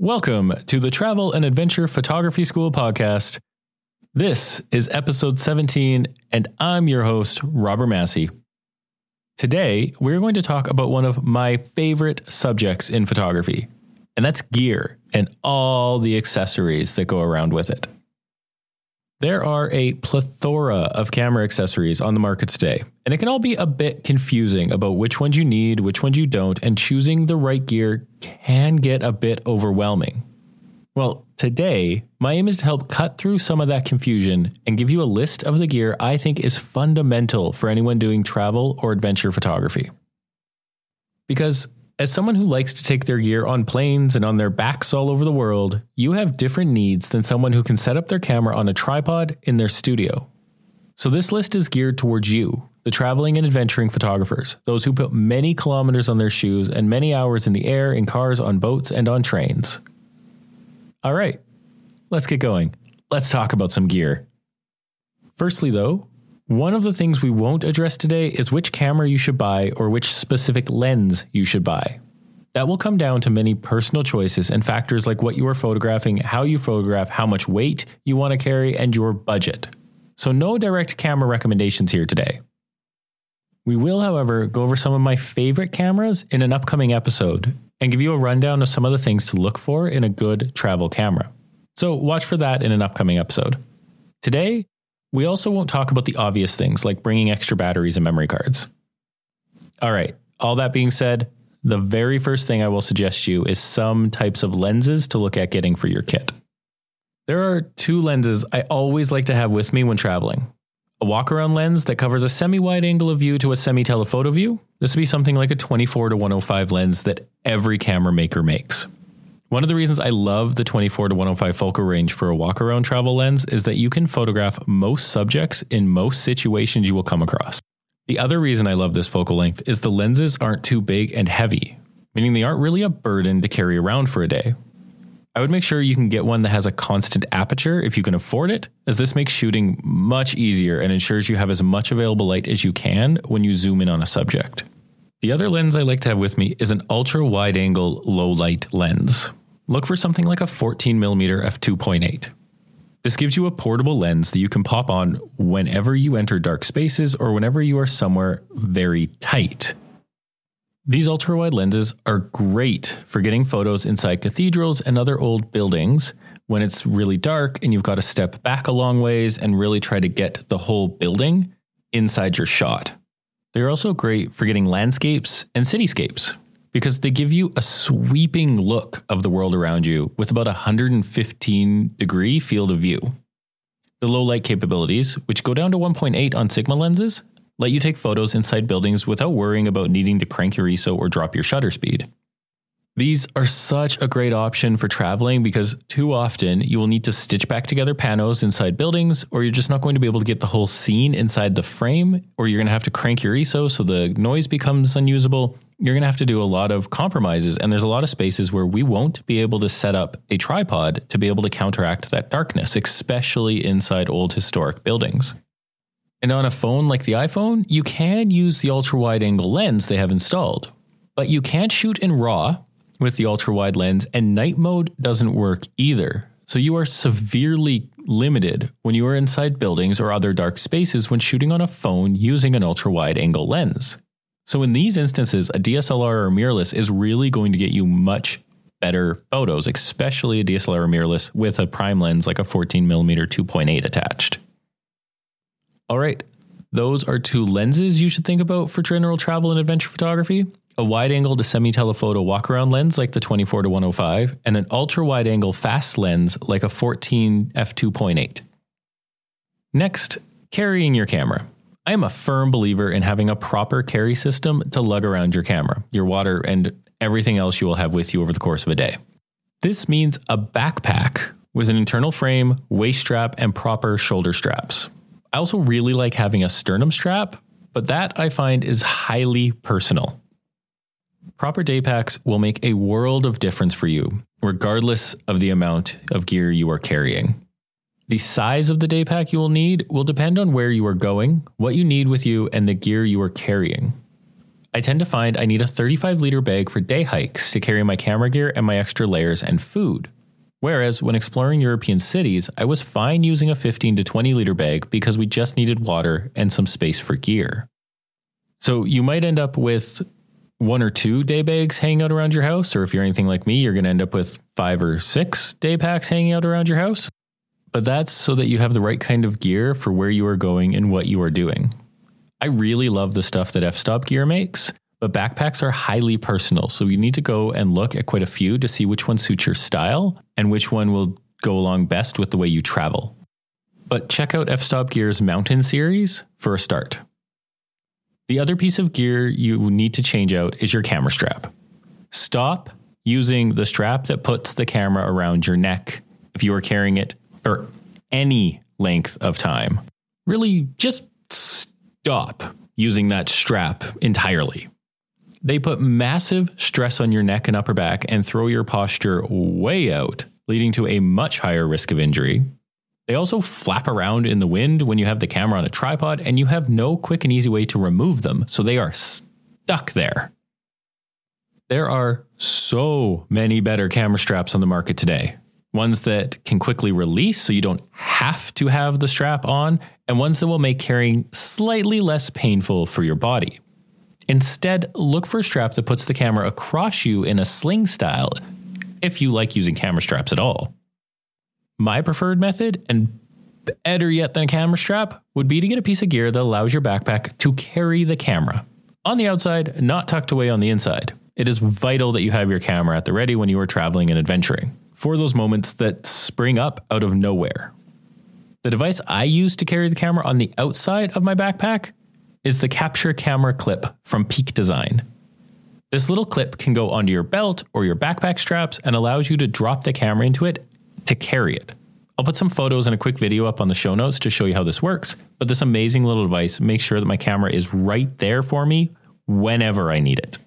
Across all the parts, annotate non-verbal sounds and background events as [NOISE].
Welcome to the Travel and Adventure Photography School podcast. This is episode 17, and I'm your host, Robert Massey. Today, we're going to talk about one of my favorite subjects in photography, and that's gear and all the accessories that go around with it. There are a plethora of camera accessories on the market today, and it can all be a bit confusing about which ones you need, which ones you don't, and choosing the right gear can get a bit overwhelming. Well, today, my aim is to help cut through some of that confusion and give you a list of the gear I think is fundamental for anyone doing travel or adventure photography. Because as someone who likes to take their gear on planes and on their backs all over the world, you have different needs than someone who can set up their camera on a tripod in their studio. So, this list is geared towards you, the traveling and adventuring photographers, those who put many kilometers on their shoes and many hours in the air, in cars, on boats, and on trains. All right, let's get going. Let's talk about some gear. Firstly, though, one of the things we won't address today is which camera you should buy or which specific lens you should buy. That will come down to many personal choices and factors like what you are photographing, how you photograph, how much weight you want to carry, and your budget. So, no direct camera recommendations here today. We will, however, go over some of my favorite cameras in an upcoming episode and give you a rundown of some of the things to look for in a good travel camera. So, watch for that in an upcoming episode. Today, we also won't talk about the obvious things like bringing extra batteries and memory cards. All right, all that being said, the very first thing I will suggest you is some types of lenses to look at getting for your kit. There are two lenses I always like to have with me when traveling. A walk around lens that covers a semi wide angle of view to a semi telephoto view. This would be something like a 24 to 105 lens that every camera maker makes. One of the reasons I love the 24 to 105 focal range for a walk around travel lens is that you can photograph most subjects in most situations you will come across. The other reason I love this focal length is the lenses aren't too big and heavy, meaning they aren't really a burden to carry around for a day. I would make sure you can get one that has a constant aperture if you can afford it, as this makes shooting much easier and ensures you have as much available light as you can when you zoom in on a subject. The other lens I like to have with me is an ultra wide angle low light lens look for something like a 14mm f2.8. This gives you a portable lens that you can pop on whenever you enter dark spaces or whenever you are somewhere very tight. These ultra wide lenses are great for getting photos inside cathedrals and other old buildings when it's really dark and you've got to step back a long ways and really try to get the whole building inside your shot. They're also great for getting landscapes and cityscapes because they give you a sweeping look of the world around you with about a 115 degree field of view. The low light capabilities, which go down to 1.8 on Sigma lenses, let you take photos inside buildings without worrying about needing to crank your ISO or drop your shutter speed. These are such a great option for traveling because too often you will need to stitch back together panos inside buildings, or you're just not going to be able to get the whole scene inside the frame, or you're going to have to crank your ISO so the noise becomes unusable, you're going to have to do a lot of compromises. And there's a lot of spaces where we won't be able to set up a tripod to be able to counteract that darkness, especially inside old historic buildings. And on a phone like the iPhone, you can use the ultra wide angle lens they have installed, but you can't shoot in RAW with the ultra wide lens, and night mode doesn't work either. So you are severely limited when you are inside buildings or other dark spaces when shooting on a phone using an ultra wide angle lens. So in these instances, a DSLR or mirrorless is really going to get you much better photos, especially a DSLR or mirrorless with a prime lens like a 14 millimeter 2.8 attached. All right, those are two lenses you should think about for general travel and adventure photography. A wide angle to semi telephoto walk around lens like the 24 to 105, and an ultra wide angle fast lens like a 14 f2.8. Next, carrying your camera. I am a firm believer in having a proper carry system to lug around your camera, your water, and everything else you will have with you over the course of a day. This means a backpack with an internal frame, waist strap, and proper shoulder straps. I also really like having a sternum strap, but that I find is highly personal. Proper day packs will make a world of difference for you, regardless of the amount of gear you are carrying. The size of the day pack you will need will depend on where you are going, what you need with you, and the gear you are carrying. I tend to find I need a 35 liter bag for day hikes to carry my camera gear and my extra layers and food. Whereas when exploring European cities, I was fine using a 15 to 20 liter bag because we just needed water and some space for gear. So you might end up with one or two day bags hanging out around your house, or if you're anything like me, you're going to end up with five or six day packs hanging out around your house. But that's so that you have the right kind of gear for where you are going and what you are doing. I really love the stuff that F Stop Gear makes, but backpacks are highly personal. So you need to go and look at quite a few to see which one suits your style and which one will go along best with the way you travel. But check out F Stop Gear's Mountain series for a start. The other piece of gear you need to change out is your camera strap. Stop using the strap that puts the camera around your neck if you are carrying it for any length of time. Really, just stop using that strap entirely. They put massive stress on your neck and upper back and throw your posture way out, leading to a much higher risk of injury. They also flap around in the wind when you have the camera on a tripod, and you have no quick and easy way to remove them, so they are stuck there. There are so many better camera straps on the market today. Ones that can quickly release so you don't have to have the strap on, and ones that will make carrying slightly less painful for your body. Instead, look for a strap that puts the camera across you in a sling style if you like using camera straps at all. My preferred method, and better yet than a camera strap, would be to get a piece of gear that allows your backpack to carry the camera. On the outside, not tucked away on the inside. It is vital that you have your camera at the ready when you are traveling and adventuring for those moments that spring up out of nowhere. The device I use to carry the camera on the outside of my backpack is the capture camera clip from Peak Design. This little clip can go onto your belt or your backpack straps and allows you to drop the camera into it to carry it. I'll put some photos and a quick video up on the show notes to show you how this works, but this amazing little device makes sure that my camera is right there for me whenever I need it.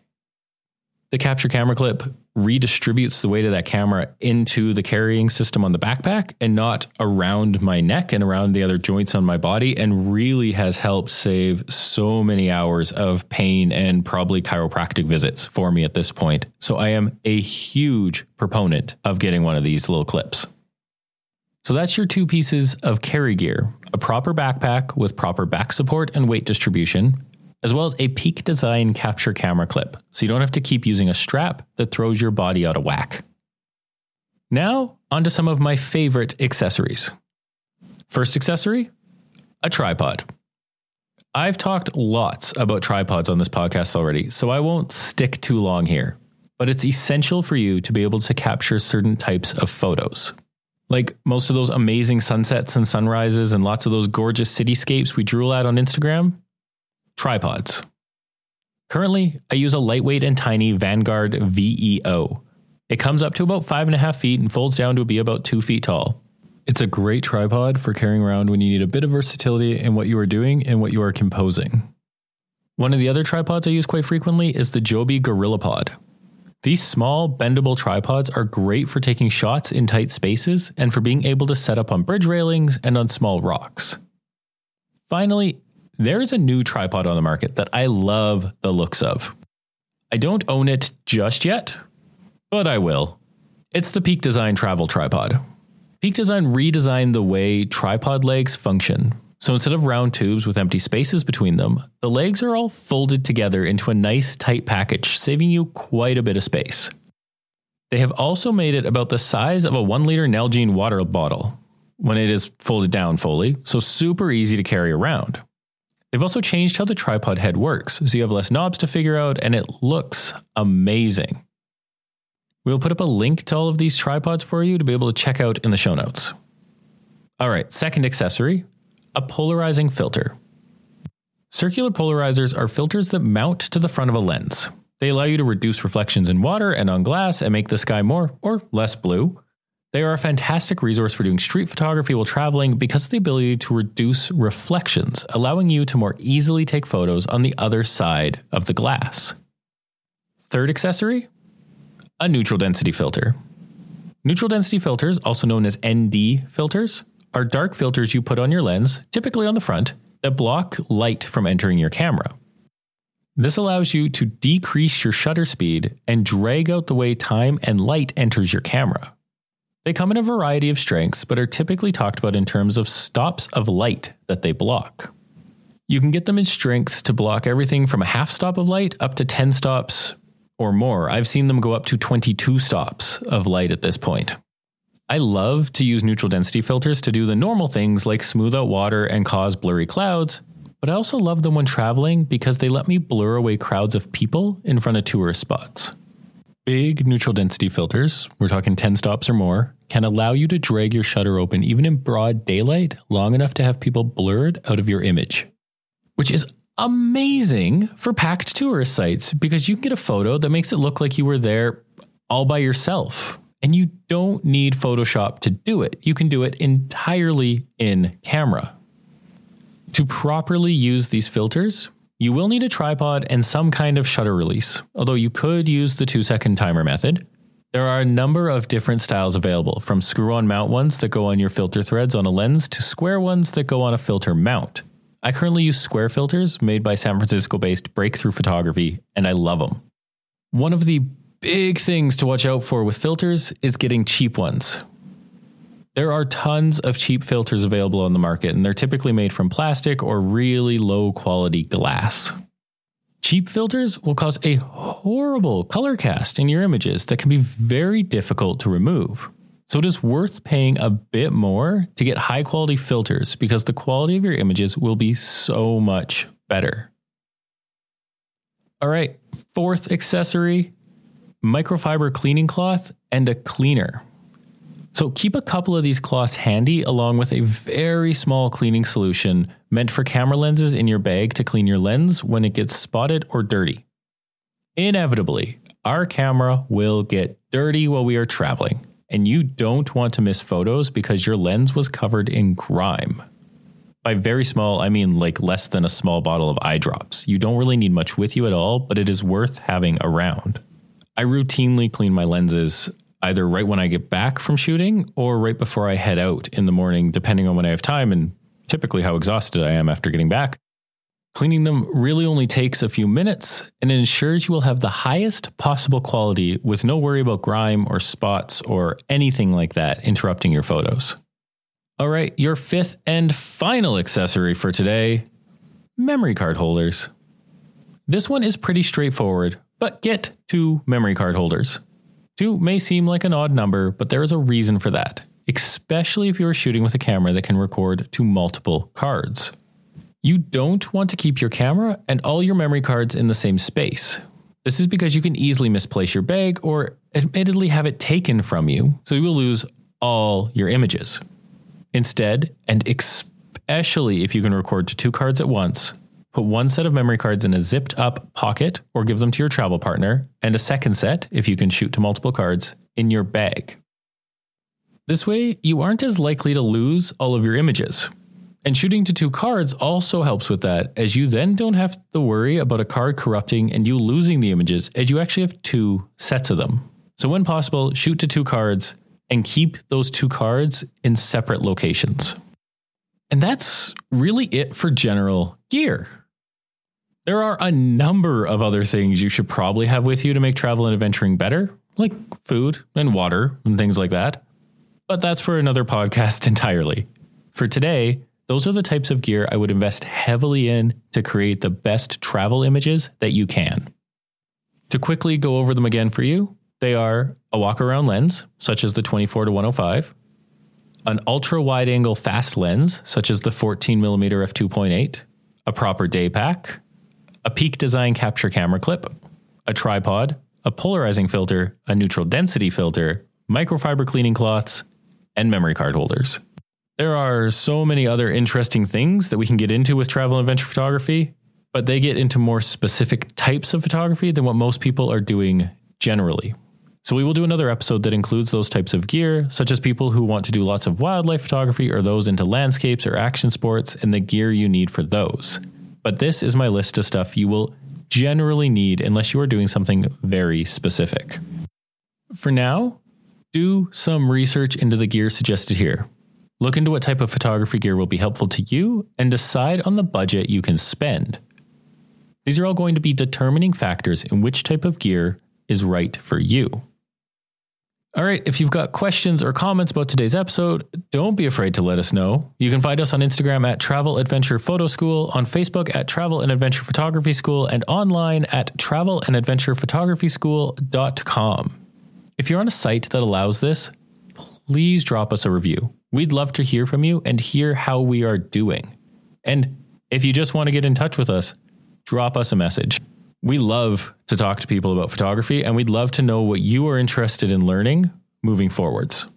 The capture camera clip redistributes the weight of that camera into the carrying system on the backpack and not around my neck and around the other joints on my body, and really has helped save so many hours of pain and probably chiropractic visits for me at this point. So I am a huge proponent of getting one of these little clips. So that's your two pieces of carry gear a proper backpack with proper back support and weight distribution, as well as a peak design capture camera clip, so you don't have to keep using a strap that throws your body out of whack. Now, onto some of my favorite accessories. First accessory a tripod. I've talked lots about tripods on this podcast already, so I won't stick too long here, but it's essential for you to be able to capture certain types of photos. Like most of those amazing sunsets and sunrises and lots of those gorgeous cityscapes we drool at on Instagram, Tripods. Currently, I use a lightweight and tiny Vanguard VEO. It comes up to about five and a half feet and folds down to be about two feet tall. It's a great tripod for carrying around when you need a bit of versatility in what you are doing and what you are composing. One of the other tripods I use quite frequently is the Joby GorillaPod. These small, bendable tripods are great for taking shots in tight spaces and for being able to set up on bridge railings and on small rocks. Finally, there is a new tripod on the market that I love the looks of. I don't own it just yet, but I will. It's the Peak Design Travel Tripod. Peak Design redesigned the way tripod legs function. So instead of round tubes with empty spaces between them, the legs are all folded together into a nice tight package, saving you quite a bit of space. They have also made it about the size of a 1 liter Nalgene water bottle when it is folded down fully, so super easy to carry around. They've also changed how the tripod head works, so you have less knobs to figure out, and it looks amazing. We'll put up a link to all of these tripods for you to be able to check out in the show notes. All right, second accessory a polarizing filter. Circular polarizers are filters that mount to the front of a lens. They allow you to reduce reflections in water and on glass and make the sky more or less blue. They are a fantastic resource for doing street photography while traveling because of the ability to reduce reflections, allowing you to more easily take photos on the other side of the glass. Third accessory a neutral density filter. Neutral density filters, also known as ND filters, are dark filters you put on your lens, typically on the front, that block light from entering your camera. This allows you to decrease your shutter speed and drag out the way time and light enters your camera. They come in a variety of strengths, but are typically talked about in terms of stops of light that they block. You can get them in strengths to block everything from a half stop of light up to 10 stops or more. I've seen them go up to 22 stops of light at this point. I love to use neutral density filters to do the normal things like smooth out water and cause blurry clouds, but I also love them when traveling because they let me blur away crowds of people in front of tourist spots. Big neutral density filters, we're talking 10 stops or more, can allow you to drag your shutter open even in broad daylight long enough to have people blurred out of your image, which is amazing for packed tourist sites because you can get a photo that makes it look like you were there all by yourself. And you don't need Photoshop to do it. You can do it entirely in camera. To properly use these filters, you will need a tripod and some kind of shutter release, although you could use the two second timer method. There are a number of different styles available, from screw on mount ones that go on your filter threads on a lens to square ones that go on a filter mount. I currently use square filters made by San Francisco based Breakthrough Photography, and I love them. One of the big things to watch out for with filters is getting cheap ones. There are tons of cheap filters available on the market, and they're typically made from plastic or really low quality glass. Cheap filters will cause a horrible color cast in your images that can be very difficult to remove. So it is worth paying a bit more to get high quality filters because the quality of your images will be so much better. All right, fourth accessory microfiber cleaning cloth and a cleaner. So keep a couple of these cloths handy along with a very small cleaning solution meant for camera lenses in your bag to clean your lens when it gets spotted or dirty. Inevitably, our camera will get dirty while we are traveling, and you don't want to miss photos because your lens was covered in grime. By very small, I mean like less than a small bottle of eye drops. You don't really need much with you at all, but it is worth having around. I routinely clean my lenses either right when I get back from shooting or right before I head out in the morning, depending on when I have time and typically how exhausted I am after getting back. Cleaning them really only takes a few minutes and it ensures you will have the highest possible quality with no worry about grime or spots or anything like that interrupting your photos. All right, your fifth and final accessory for today memory card holders. This one is pretty straightforward, but get two memory card holders. Two may seem like an odd number, but there is a reason for that, especially if you are shooting with a camera that can record to multiple cards. You don't want to keep your camera and all your memory cards in the same space. This is because you can easily misplace your bag or admittedly have it taken from you, so you will lose all your images. Instead, and especially if you can record to two cards at once, Put one set of memory cards in a zipped up pocket or give them to your travel partner, and a second set, if you can shoot to multiple cards, in your bag. This way, you aren't as likely to lose all of your images. And shooting to two cards also helps with that, as you then don't have to worry about a card corrupting and you losing the images, as you actually have two sets of them. So, when possible, shoot to two cards and keep those two cards in separate locations. And that's really it for general gear. There are a number of other things you should probably have with you to make travel and adventuring better, like food and water and things like that. But that's for another podcast [LAUGHS] entirely. For today, those are the types of gear I would invest heavily in to create the best travel images that you can. To quickly go over them again for you, they are a walk around lens, such as the 24 to 105, an ultra wide angle fast lens, such as the 14mm f2.8, a proper day pack, a peak design capture camera clip, a tripod, a polarizing filter, a neutral density filter, microfiber cleaning cloths, and memory card holders. There are so many other interesting things that we can get into with travel and adventure photography, but they get into more specific types of photography than what most people are doing generally. So, we will do another episode that includes those types of gear, such as people who want to do lots of wildlife photography or those into landscapes or action sports, and the gear you need for those. But this is my list of stuff you will generally need unless you are doing something very specific. For now, do some research into the gear suggested here. Look into what type of photography gear will be helpful to you and decide on the budget you can spend. These are all going to be determining factors in which type of gear is right for you. All right, if you've got questions or comments about today's episode, don't be afraid to let us know. You can find us on Instagram at Travel Adventure Photo School, on Facebook at Travel and Adventure Photography School, and online at travelandadventurephotography.school.com. If you're on a site that allows this, please drop us a review. We'd love to hear from you and hear how we are doing. And if you just want to get in touch with us, drop us a message. We love to talk to people about photography and we'd love to know what you are interested in learning moving forwards.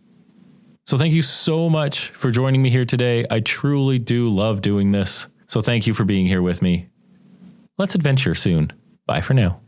So, thank you so much for joining me here today. I truly do love doing this. So, thank you for being here with me. Let's adventure soon. Bye for now.